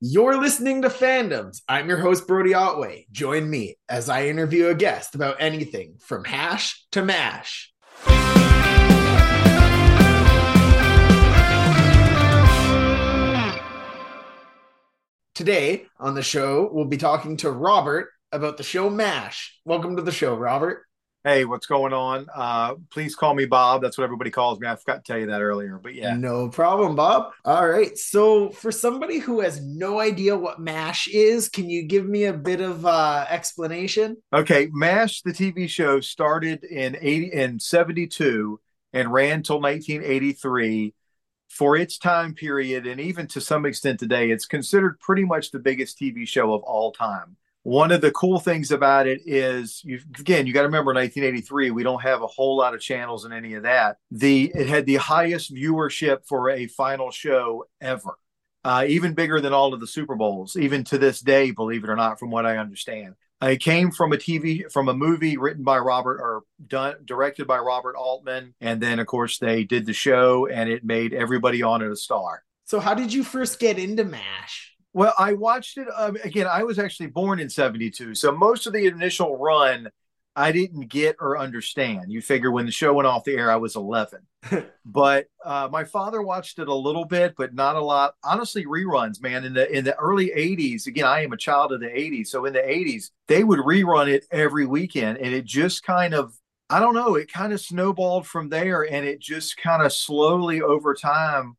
You're listening to Fandoms. I'm your host, Brody Otway. Join me as I interview a guest about anything from hash to mash. Today on the show, we'll be talking to Robert about the show MASH. Welcome to the show, Robert. Hey, what's going on? Uh, please call me Bob. That's what everybody calls me. I forgot to tell you that earlier, but yeah. No problem, Bob. All right. So, for somebody who has no idea what MASH is, can you give me a bit of uh, explanation? Okay, MASH, the TV show, started in 80 in 72 and ran till 1983 for its time period and even to some extent today it's considered pretty much the biggest tv show of all time one of the cool things about it is you again you got to remember 1983 we don't have a whole lot of channels and any of that the it had the highest viewership for a final show ever uh, even bigger than all of the super bowls even to this day believe it or not from what i understand it came from a TV, from a movie written by Robert or done directed by Robert Altman, and then of course they did the show, and it made everybody on it a star. So, how did you first get into MASH? Well, I watched it um, again. I was actually born in '72, so most of the initial run I didn't get or understand. You figure when the show went off the air, I was 11. but uh, my father watched it a little bit, but not a lot. Honestly, reruns, man. In the in the early 80s, again, I am a child of the 80s. So in the 80s, they would rerun it every weekend, and it just kind of I don't know, it kind of snowballed from there, and it just kind of slowly over time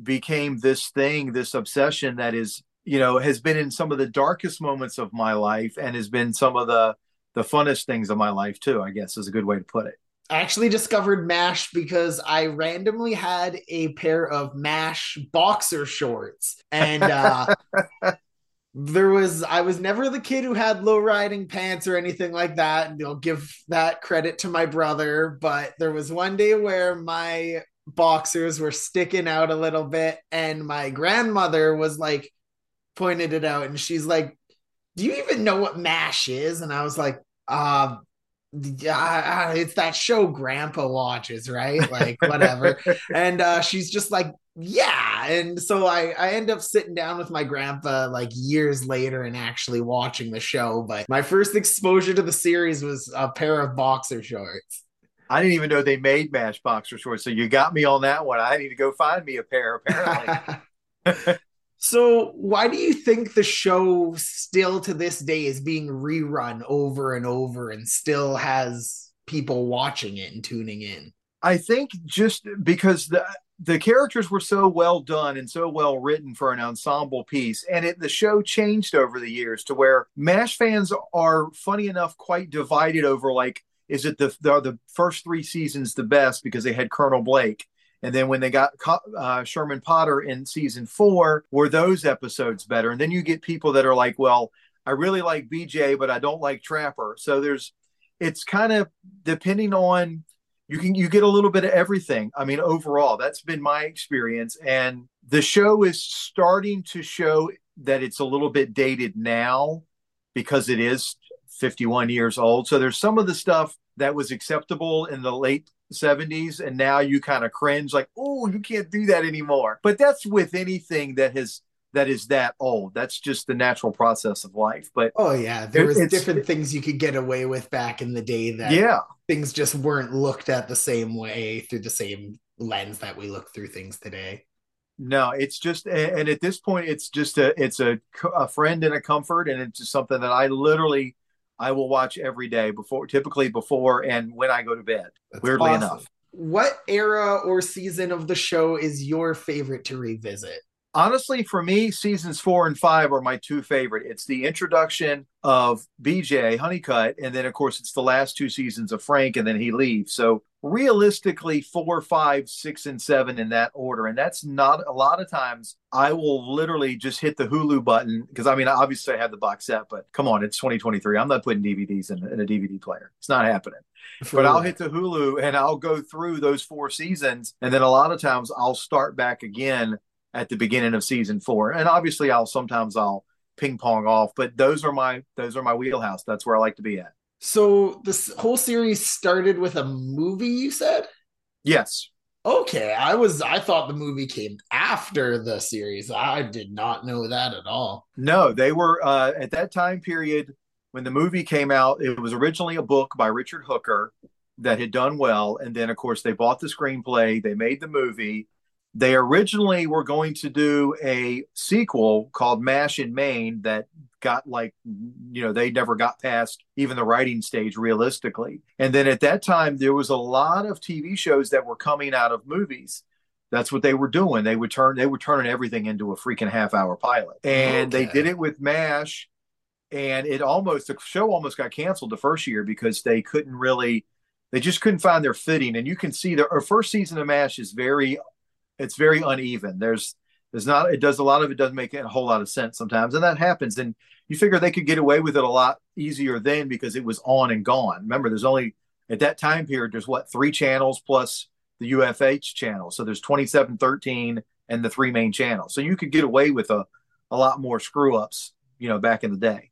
became this thing, this obsession that is, you know, has been in some of the darkest moments of my life and has been some of the the funnest things of my life too i guess is a good way to put it I actually discovered MASH because I randomly had a pair of MASH boxer shorts. And uh, there was, I was never the kid who had low riding pants or anything like that. And I'll give that credit to my brother. But there was one day where my boxers were sticking out a little bit. And my grandmother was like, pointed it out. And she's like, do you even know what MASH is? And I was like, uh, yeah, it's that show grandpa watches, right? Like whatever. and uh, she's just like, yeah. And so I, I end up sitting down with my grandpa like years later and actually watching the show. But my first exposure to the series was a pair of boxer shorts. I didn't even know they made MASH boxer shorts. So you got me on that one. I need to go find me a pair, apparently. So, why do you think the show still to this day is being rerun over and over and still has people watching it and tuning in? I think just because the the characters were so well done and so well written for an ensemble piece and it the show changed over the years to where mash fans are funny enough quite divided over like is it the the, the first three seasons the best because they had colonel blake and then when they got uh, Sherman Potter in season four, were those episodes better? And then you get people that are like, well, I really like BJ, but I don't like Trapper. So there's, it's kind of depending on, you can, you get a little bit of everything. I mean, overall, that's been my experience. And the show is starting to show that it's a little bit dated now because it is 51 years old. So there's some of the stuff that was acceptable in the late 70s and now you kind of cringe like oh you can't do that anymore. But that's with anything that has that is that old. That's just the natural process of life but oh yeah. There was different things you could get away with back in the day that yeah. things just weren't looked at the same way through the same lens that we look through things today. No it's just and at this point it's just a it's a, a friend and a comfort and it's just something that i literally I will watch every day before, typically before and when I go to bed. That's weirdly awesome. enough. What era or season of the show is your favorite to revisit? Honestly, for me, seasons four and five are my two favorite. It's the introduction of BJ Honeycutt, and then of course it's the last two seasons of Frank, and then he leaves. So realistically, four, five, six, and seven in that order. And that's not a lot of times I will literally just hit the Hulu button because I mean, obviously I have the box set, but come on, it's 2023. I'm not putting DVDs in, in a DVD player. It's not happening. For but I'll hit the Hulu and I'll go through those four seasons. And then a lot of times I'll start back again at the beginning of season four. And obviously I'll sometimes I'll ping pong off, but those are my those are my wheelhouse. That's where I like to be at. So this whole series started with a movie, you said? Yes. Okay, I was I thought the movie came after the series. I did not know that at all. No, they were uh, at that time period when the movie came out. It was originally a book by Richard Hooker that had done well, and then of course they bought the screenplay, they made the movie. They originally were going to do a sequel called Mash in Maine that got like you know they never got past even the writing stage realistically. And then at that time there was a lot of tv shows that were coming out of movies. That's what they were doing. They would turn they were turning everything into a freaking half hour pilot. And okay. they did it with mash and it almost the show almost got canceled the first year because they couldn't really they just couldn't find their fitting and you can see the first season of mash is very it's very uneven there's there's not it does a lot of it doesn't make a whole lot of sense sometimes and that happens and you figure they could get away with it a lot easier then because it was on and gone. Remember, there's only at that time period, there's what three channels plus the UFH channel. So there's 27, 13, and the three main channels. So you could get away with a, a lot more screw ups, you know, back in the day.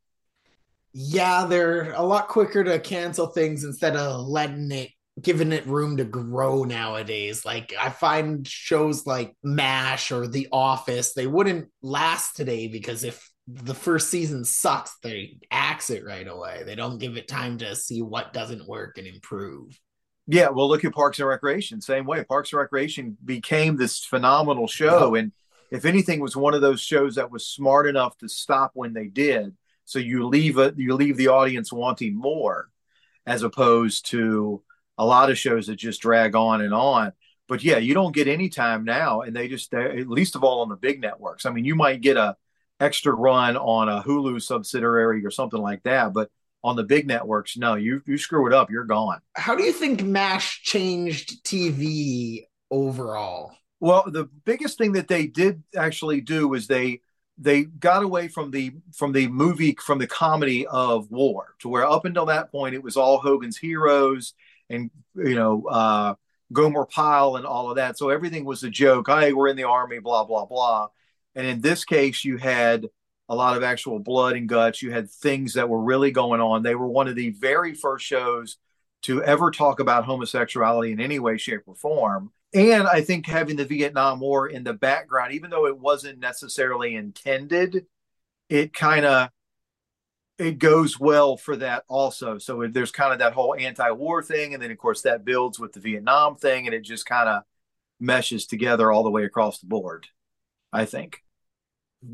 Yeah, they're a lot quicker to cancel things instead of letting it giving it room to grow nowadays. Like I find shows like MASH or The Office, they wouldn't last today because if the first season sucks, they axe it right away. They don't give it time to see what doesn't work and improve. Yeah, well, look at Parks and Recreation. Same way, Parks and Recreation became this phenomenal show, and if anything, was one of those shows that was smart enough to stop when they did. So you leave it, you leave the audience wanting more, as opposed to a lot of shows that just drag on and on. But yeah, you don't get any time now, and they just, at least of all on the big networks. I mean, you might get a extra run on a Hulu subsidiary or something like that. But on the big networks, no, you you screw it up, you're gone. How do you think MASH changed TV overall? Well, the biggest thing that they did actually do was they they got away from the from the movie from the comedy of war to where up until that point it was all Hogan's Heroes and you know uh Gomer Pyle and all of that. So everything was a joke. Hey, we're in the army, blah blah blah. And in this case, you had a lot of actual blood and guts. You had things that were really going on. They were one of the very first shows to ever talk about homosexuality in any way, shape, or form. And I think having the Vietnam War in the background, even though it wasn't necessarily intended, it kind of it goes well for that also. So there's kind of that whole anti-war thing, and then of course that builds with the Vietnam thing, and it just kind of meshes together all the way across the board. I think.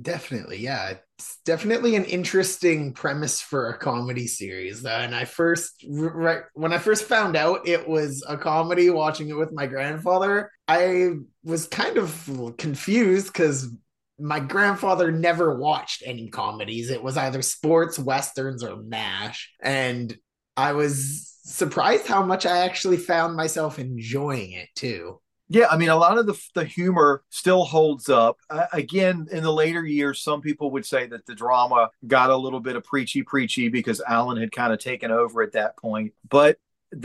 Definitely, yeah. It's definitely an interesting premise for a comedy series. And I first, right when I first found out it was a comedy, watching it with my grandfather, I was kind of confused because my grandfather never watched any comedies. It was either sports, westerns, or MASH. And I was surprised how much I actually found myself enjoying it too. Yeah, I mean, a lot of the the humor still holds up. Uh, again, in the later years, some people would say that the drama got a little bit of preachy, preachy because Alan had kind of taken over at that point. But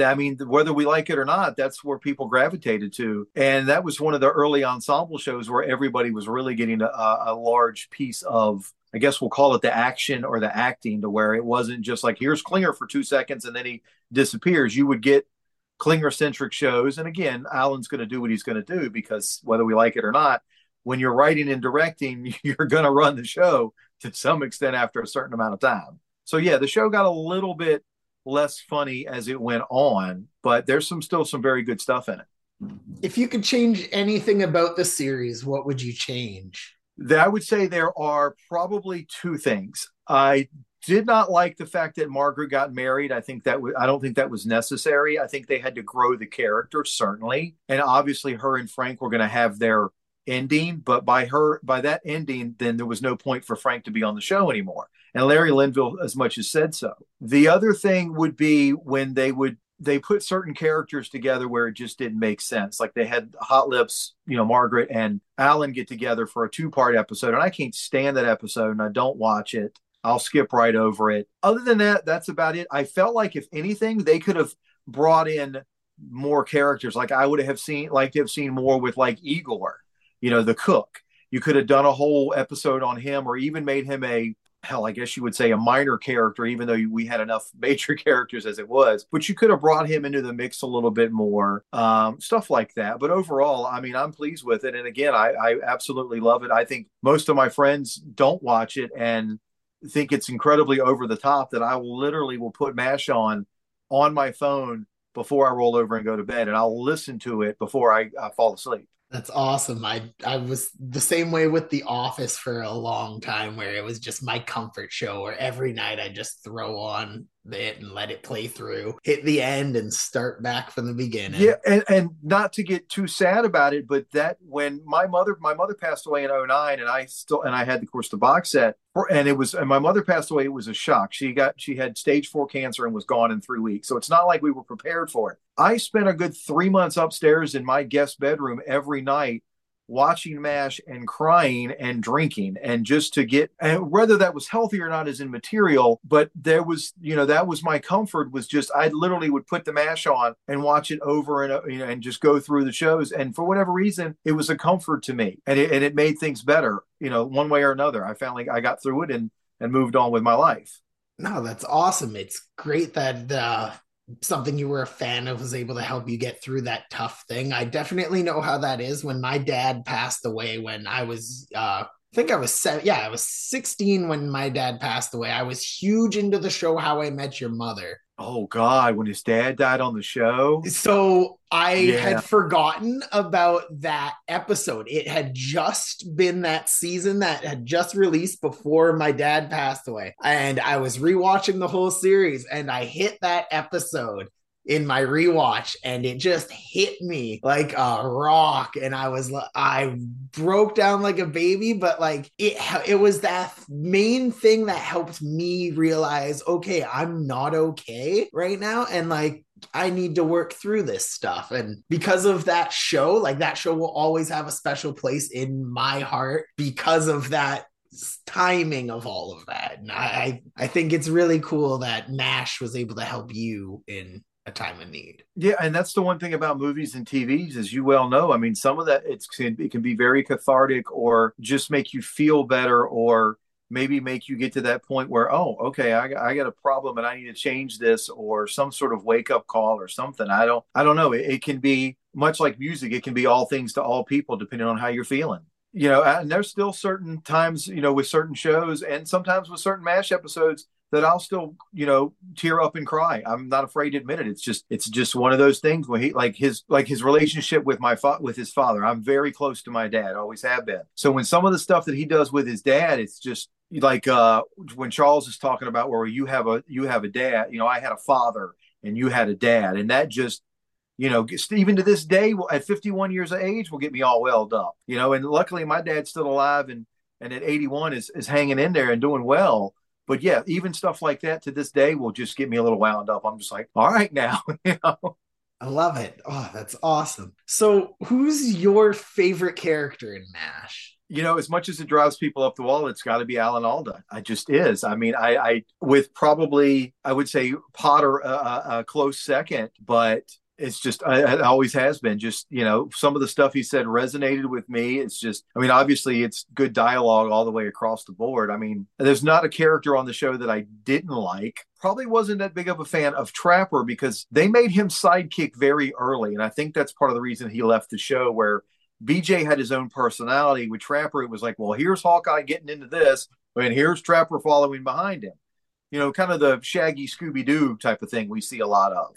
I mean, whether we like it or not, that's where people gravitated to. And that was one of the early ensemble shows where everybody was really getting a, a large piece of, I guess we'll call it the action or the acting, to where it wasn't just like, here's Klinger for two seconds and then he disappears. You would get Klinger centric shows. And again, Alan's going to do what he's going to do because whether we like it or not, when you're writing and directing, you're going to run the show to some extent after a certain amount of time. So yeah, the show got a little bit less funny as it went on, but there's some still some very good stuff in it. If you could change anything about the series, what would you change? I would say there are probably two things. I did not like the fact that Margaret got married. I think that w- I don't think that was necessary. I think they had to grow the character certainly, and obviously her and Frank were going to have their ending. But by her by that ending, then there was no point for Frank to be on the show anymore. And Larry Linville as much as said so. The other thing would be when they would they put certain characters together where it just didn't make sense. Like they had Hot Lips, you know, Margaret and Alan get together for a two part episode, and I can't stand that episode, and I don't watch it. I'll skip right over it. Other than that, that's about it. I felt like if anything, they could have brought in more characters. Like I would have seen, like to have seen more with like Igor, you know, the cook. You could have done a whole episode on him, or even made him a hell, I guess you would say a minor character, even though we had enough major characters as it was. But you could have brought him into the mix a little bit more, um, stuff like that. But overall, I mean, I'm pleased with it. And again, I, I absolutely love it. I think most of my friends don't watch it and think it's incredibly over the top that I will literally will put MASH on on my phone before I roll over and go to bed, and I'll listen to it before I, I fall asleep. That's awesome. I I was the same way with The Office for a long time, where it was just my comfort show. Where every night I just throw on it and let it play through, hit the end, and start back from the beginning. Yeah, and, and not to get too sad about it, but that when my mother my mother passed away in 09 and I still and I had of course the box set and it was and my mother passed away, it was a shock. She got she had stage four cancer and was gone in three weeks. So it's not like we were prepared for it. I spent a good three months upstairs in my guest bedroom every night watching MASH and crying and drinking and just to get and whether that was healthy or not is immaterial, but there was, you know, that was my comfort was just I literally would put the MASH on and watch it over and you know and just go through the shows. And for whatever reason, it was a comfort to me. And it and it made things better, you know, one way or another. I like I got through it and and moved on with my life. No, that's awesome. It's great that uh something you were a fan of was able to help you get through that tough thing. I definitely know how that is. When my dad passed away when I was uh I think I was seven. Yeah, I was 16 when my dad passed away. I was huge into the show How I Met Your Mother. Oh God, when his dad died on the show. So I yeah. had forgotten about that episode. It had just been that season that had just released before my dad passed away. And I was rewatching the whole series and I hit that episode in my rewatch and it just hit me like a rock and i was i broke down like a baby but like it it was that main thing that helped me realize okay i'm not okay right now and like I need to work through this stuff. And because of that show, like that show will always have a special place in my heart because of that timing of all of that. And I I think it's really cool that MASH was able to help you in a time of need. Yeah, and that's the one thing about movies and TVs, as you well know. I mean, some of that it's it can be very cathartic, or just make you feel better, or maybe make you get to that point where, oh, okay, I, I got a problem and I need to change this, or some sort of wake up call or something. I don't, I don't know. It, it can be much like music. It can be all things to all people, depending on how you're feeling you know, and there's still certain times, you know, with certain shows and sometimes with certain MASH episodes that I'll still, you know, tear up and cry. I'm not afraid to admit it. It's just, it's just one of those things where he, like his, like his relationship with my, fa- with his father. I'm very close to my dad, always have been. So when some of the stuff that he does with his dad, it's just like uh, when Charles is talking about where you have a, you have a dad. You know, I had a father and you had a dad, and that just you know, even to this day, at 51 years of age, will get me all welled up. You know, and luckily my dad's still alive and and at 81 is is hanging in there and doing well but yeah, even stuff like that to this day will just get me a little wound up. I'm just like, all right now, you know. I love it. Oh, that's awesome. So, who's your favorite character in MASH? You know, as much as it drives people up the wall, it's got to be Alan Alda. I just is. I mean, I, I with probably I would say Potter a, a close second, but it's just it always has been just you know some of the stuff he said resonated with me. It's just i mean obviously it's good dialogue all the way across the board. I mean there's not a character on the show that i didn't like. Probably wasn't that big of a fan of trapper because they made him sidekick very early. And i think that's part of the reason he left the show where bj had his own personality. With trapper it was like well here's hawkeye getting into this and here's trapper following behind him. You know kind of the shaggy scooby-doo type of thing we see a lot of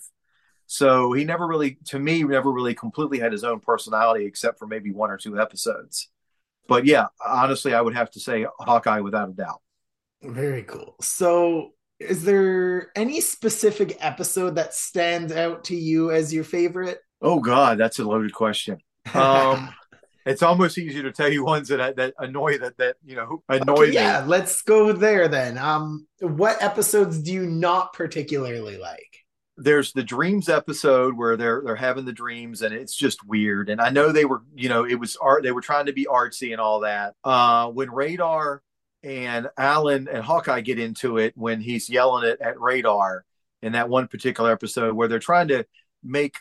so he never really, to me, never really completely had his own personality except for maybe one or two episodes. But yeah, honestly, I would have to say Hawkeye without a doubt. Very cool. So is there any specific episode that stands out to you as your favorite? Oh God, that's a loaded question. Um, it's almost easier to tell you ones that that annoy that that you know annoy okay, yeah, me. let's go there then. Um, what episodes do you not particularly like? There's the dreams episode where they're they're having the dreams and it's just weird. And i know they were you know it was art they were trying to be artsy and all that. Uh when radar and alan and hawkeye get into it when he's yelling it at radar in that one particular episode where they're trying to make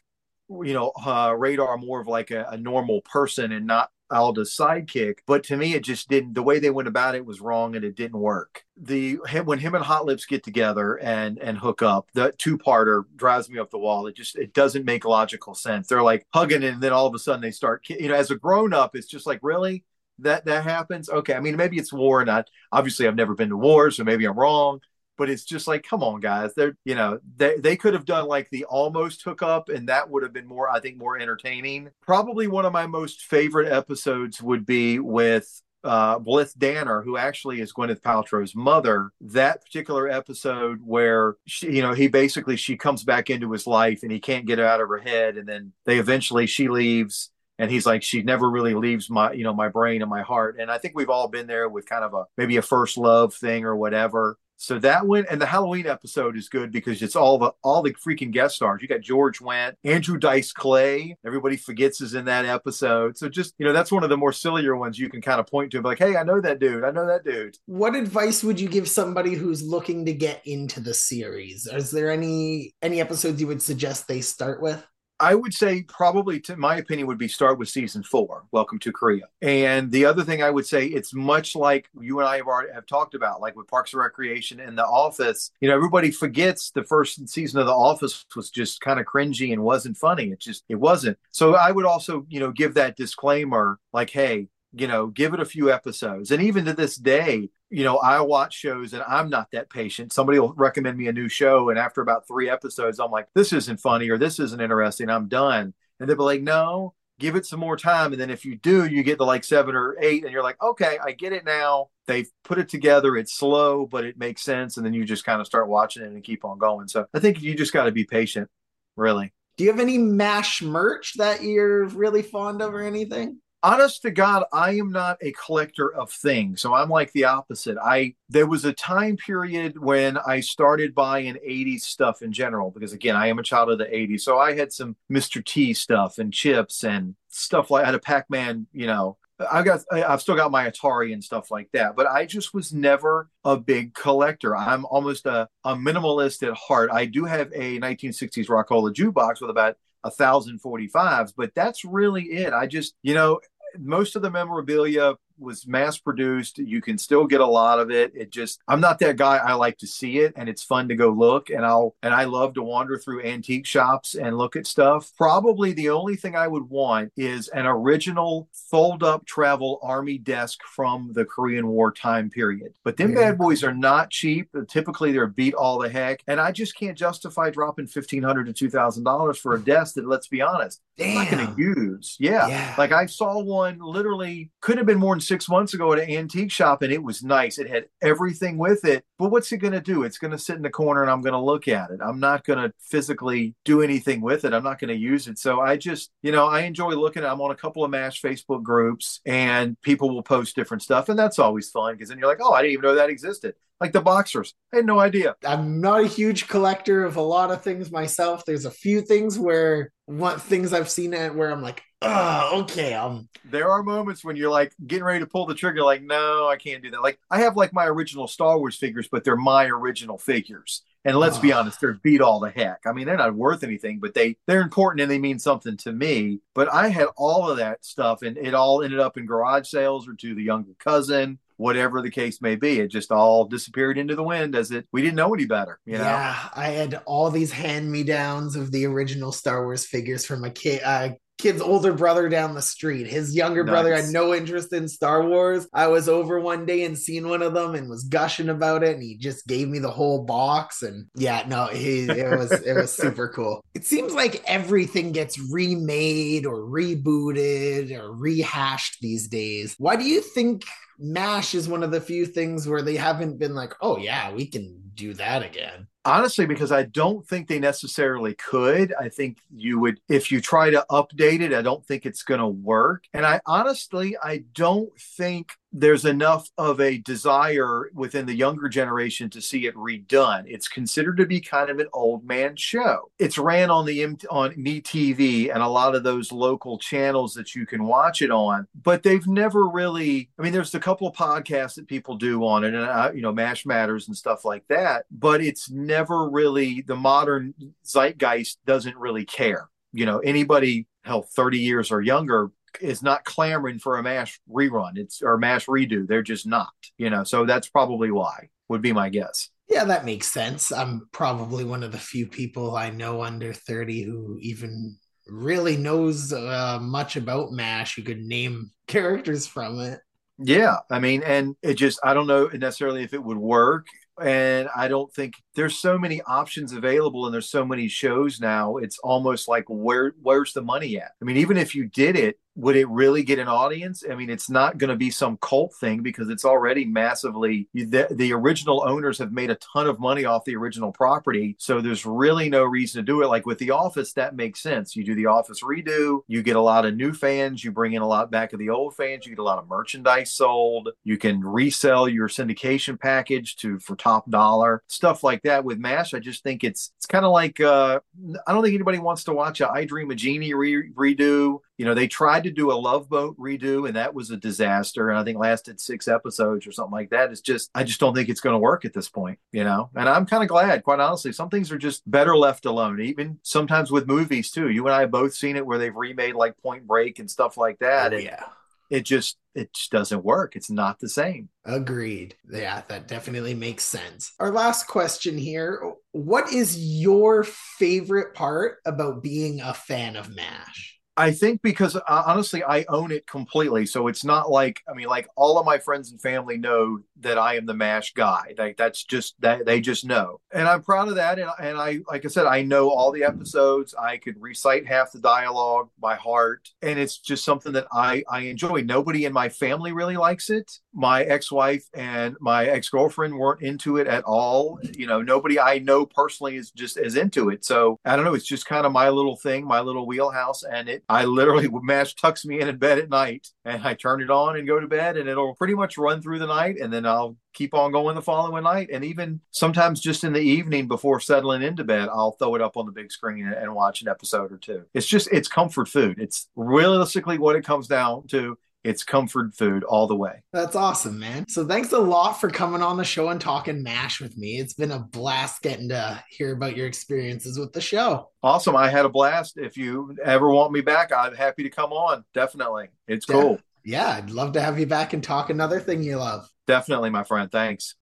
you know uh, radar more of like a, a normal person and not Alda's sidekick. But to me, it just didn't. The way they went about it was wrong, and it didn't work. The when him and Hot Lips get together and and hook up, the two parter drives me up the wall. It just it doesn't make logical sense. They're like hugging, and then all of a sudden they start. You know, as a grown up, it's just like really that that happens. Okay, I mean maybe it's war, and I obviously I've never been to war, so maybe I'm wrong but it's just like come on guys they're you know they, they could have done like the almost hookup and that would have been more i think more entertaining. Probably one of my most favorite episodes would be with uh, Blythe Danner, who actually is Gwyneth Paltrow's mother, that particular episode where she, you know, he basically she comes back into his life and he can't get it out of her head, and then they eventually she leaves, and he's like, she never really leaves my, you know, my brain and my heart, and I think we've all been there with kind of a maybe a first love thing or whatever. So that one and the Halloween episode is good because it's all the all the freaking guest stars. You got George Wendt, Andrew Dice Clay. Everybody forgets is in that episode. So just you know, that's one of the more sillier ones you can kind of point to like, hey, I know that dude. I know that dude. What advice would you give somebody who's looking to get into the series? Is there any any episodes you would suggest they start with? I would say probably, to my opinion, would be start with season four. Welcome to Korea. And the other thing I would say, it's much like you and I have already have talked about, like with Parks and Recreation and The Office. You know, everybody forgets the first season of The Office was just kind of cringy and wasn't funny. It just it wasn't. So I would also, you know, give that disclaimer, like, hey, you know, give it a few episodes. And even to this day, you know, I watch shows and I'm not that patient. Somebody will recommend me a new show, and after about three episodes, I'm like, this isn't funny or this isn't interesting. I'm done. And they'll be like, no, give it some more time. And then if you do, you get to like seven or eight, and you're like, okay, I get it now. They've put it together. It's slow, but it makes sense. And then you just kind of start watching it and keep on going. So I think you just got to be patient, really. Do you have any MASH merch that you're really fond of or anything? Honest to God, I am not a collector of things. So I'm like the opposite. I there was a time period when I started buying 80s stuff in general, because again, I am a child of the 80s. So I had some Mr. T stuff and chips and stuff like I had a Pac-Man, you know. I've got I've still got my Atari and stuff like that, but I just was never a big collector. I'm almost a, a minimalist at heart. I do have a 1960s Rock-Ola jukebox with about a thousand forty fives, but that's really it. I just, you know, most of the memorabilia was mass produced. You can still get a lot of it. It just I'm not that guy. I like to see it and it's fun to go look and I'll and I love to wander through antique shops and look at stuff. Probably the only thing I would want is an original fold up travel army desk from the Korean War time period. But them yeah. bad boys are not cheap. Typically they're beat all the heck and I just can't justify dropping 1500 to 2000 dollars for a desk that let's be honest, Damn. I'm not going to use. Yeah. yeah. Like I saw one literally could have been more than six months ago at an antique shop and it was nice. It had everything with it. But what's it going to do? It's going to sit in the corner and I'm going to look at it. I'm not going to physically do anything with it. I'm not going to use it. So I just, you know, I enjoy looking. I'm on a couple of MASH Facebook groups and people will post different stuff. And that's always fun because then you're like, oh, I didn't even know that existed like the boxers. I had no idea. I'm not a huge collector of a lot of things myself. There's a few things where what things I've seen it where I'm like, oh, okay. Um, there are moments when you're like getting ready to pull the trigger, like, no, I can't do that. Like I have like my original Star Wars figures, but they're my original figures. And let's be honest, they're beat all the heck. I mean, they're not worth anything, but they they're important and they mean something to me. But I had all of that stuff, and it all ended up in garage sales or to the younger cousin whatever the case may be. It just all disappeared into the wind as it we didn't know any better. You know? Yeah, I had all these hand me downs of the original Star Wars figures from my kid. Uh, kid's older brother down the street. His younger nice. brother had no interest in Star Wars. I was over one day and seen one of them and was gushing about it, and he just gave me the whole box. And yeah, no, he it was it was super cool. It seems like everything gets remade or rebooted or rehashed these days. Why do you think MASH is one of the few things where they haven't been like, oh yeah, we can do that again. Honestly because i don't think they necessarily could. I think you would if you try to update it i don't think it's going to work. And i honestly i don't think there's enough of a desire within the younger generation to see it redone. It's considered to be kind of an old man show. It's ran on the on MeTV and a lot of those local channels that you can watch it on, but they've never really. I mean, there's a couple of podcasts that people do on it, and uh, you know, Mash Matters and stuff like that. But it's never really the modern zeitgeist doesn't really care. You know, anybody hell 30 years or younger is not clamoring for a mash rerun. It's or a mash redo. They're just not you know? So that's probably why would be my guess. Yeah that makes sense. I'm probably one of the few people i know under 30 who even really knows uh, much about mash You could name characters from it. Yeah i mean and it just i don't know necessarily if it would work. And I don't think there's so many options available and there's so many shows now. It's almost like where where's the money at? I mean, even if you did it, would it really get an audience? I mean, it's not going to be some cult thing because it's already massively the, the original owners have made a ton of money off the original property. So there's really no reason to do it. Like with The Office, that makes sense. You do The Office redo, you get a lot of new fans, you bring in a lot back of the old fans, you get a lot of merchandise sold, you can resell your syndication package to for top dollar, stuff like that. With MASH, I just think it's it's kind of like uh, I don't think anybody wants to watch a I Dream of Jeannie re- redo you know, they tried to do a Love Boat redo, and that was a disaster. And I think lasted six episodes or something like that. It's just, I just don't think it's going to work at this point, you know. And I'm kind of glad, quite honestly. Some things are just better left alone. Even sometimes with movies too. You and I have both seen it where they've remade like Point Break and stuff like that. Oh, yeah. It just it just doesn't work. It's not the same. Agreed. Yeah, that definitely makes sense. Our last question here What is your favorite part about being a fan of MASH? I think because uh, honestly, I own it completely. So it's not like I mean, like all of my friends and family know that I am the Mash guy. Like that's just that they just know, and I'm proud of that. And, and I, like I said, I know all the episodes. I could recite half the dialogue by heart, and it's just something that I I enjoy. Nobody in my family really likes it. My ex-wife and my ex-girlfriend weren't into it at all. You know, nobody I know personally is just as into it. So I don't know. It's just kind of my little thing, my little wheelhouse, and it I literally mash tucks me in in bed at night and I turn it on and go to bed and it'll pretty much run through the night and then I'll keep on going the following night. And even sometimes just in the evening before settling into bed, I'll throw it up on the big screen and, and watch an episode or two. It's just, it's comfort food. It's realistically what it comes down to it's comfort food all the way. That's awesome, man. So thanks a lot for coming on the show and talking MASH with me. It's been a blast getting to hear about your experiences with the show. Awesome. I had a blast. If you ever want me back, I'm happy to come on. Definitely. It's cool. Yeah, I'd love to have you back and talk another thing you love. Definitely, my friend. Thanks.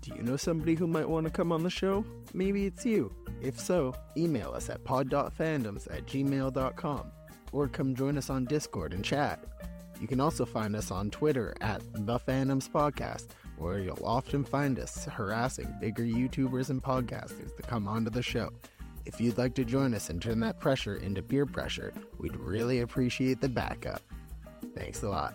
Do you know somebody who might want to come on the show? Maybe it's you. If so, email us at pod.fandoms at gmail.com or come join us on Discord and chat. You can also find us on Twitter at The Fandoms Podcast, where you'll often find us harassing bigger YouTubers and podcasters to come onto the show. If you'd like to join us and turn that pressure into peer pressure, we'd really appreciate the backup. Thanks a lot.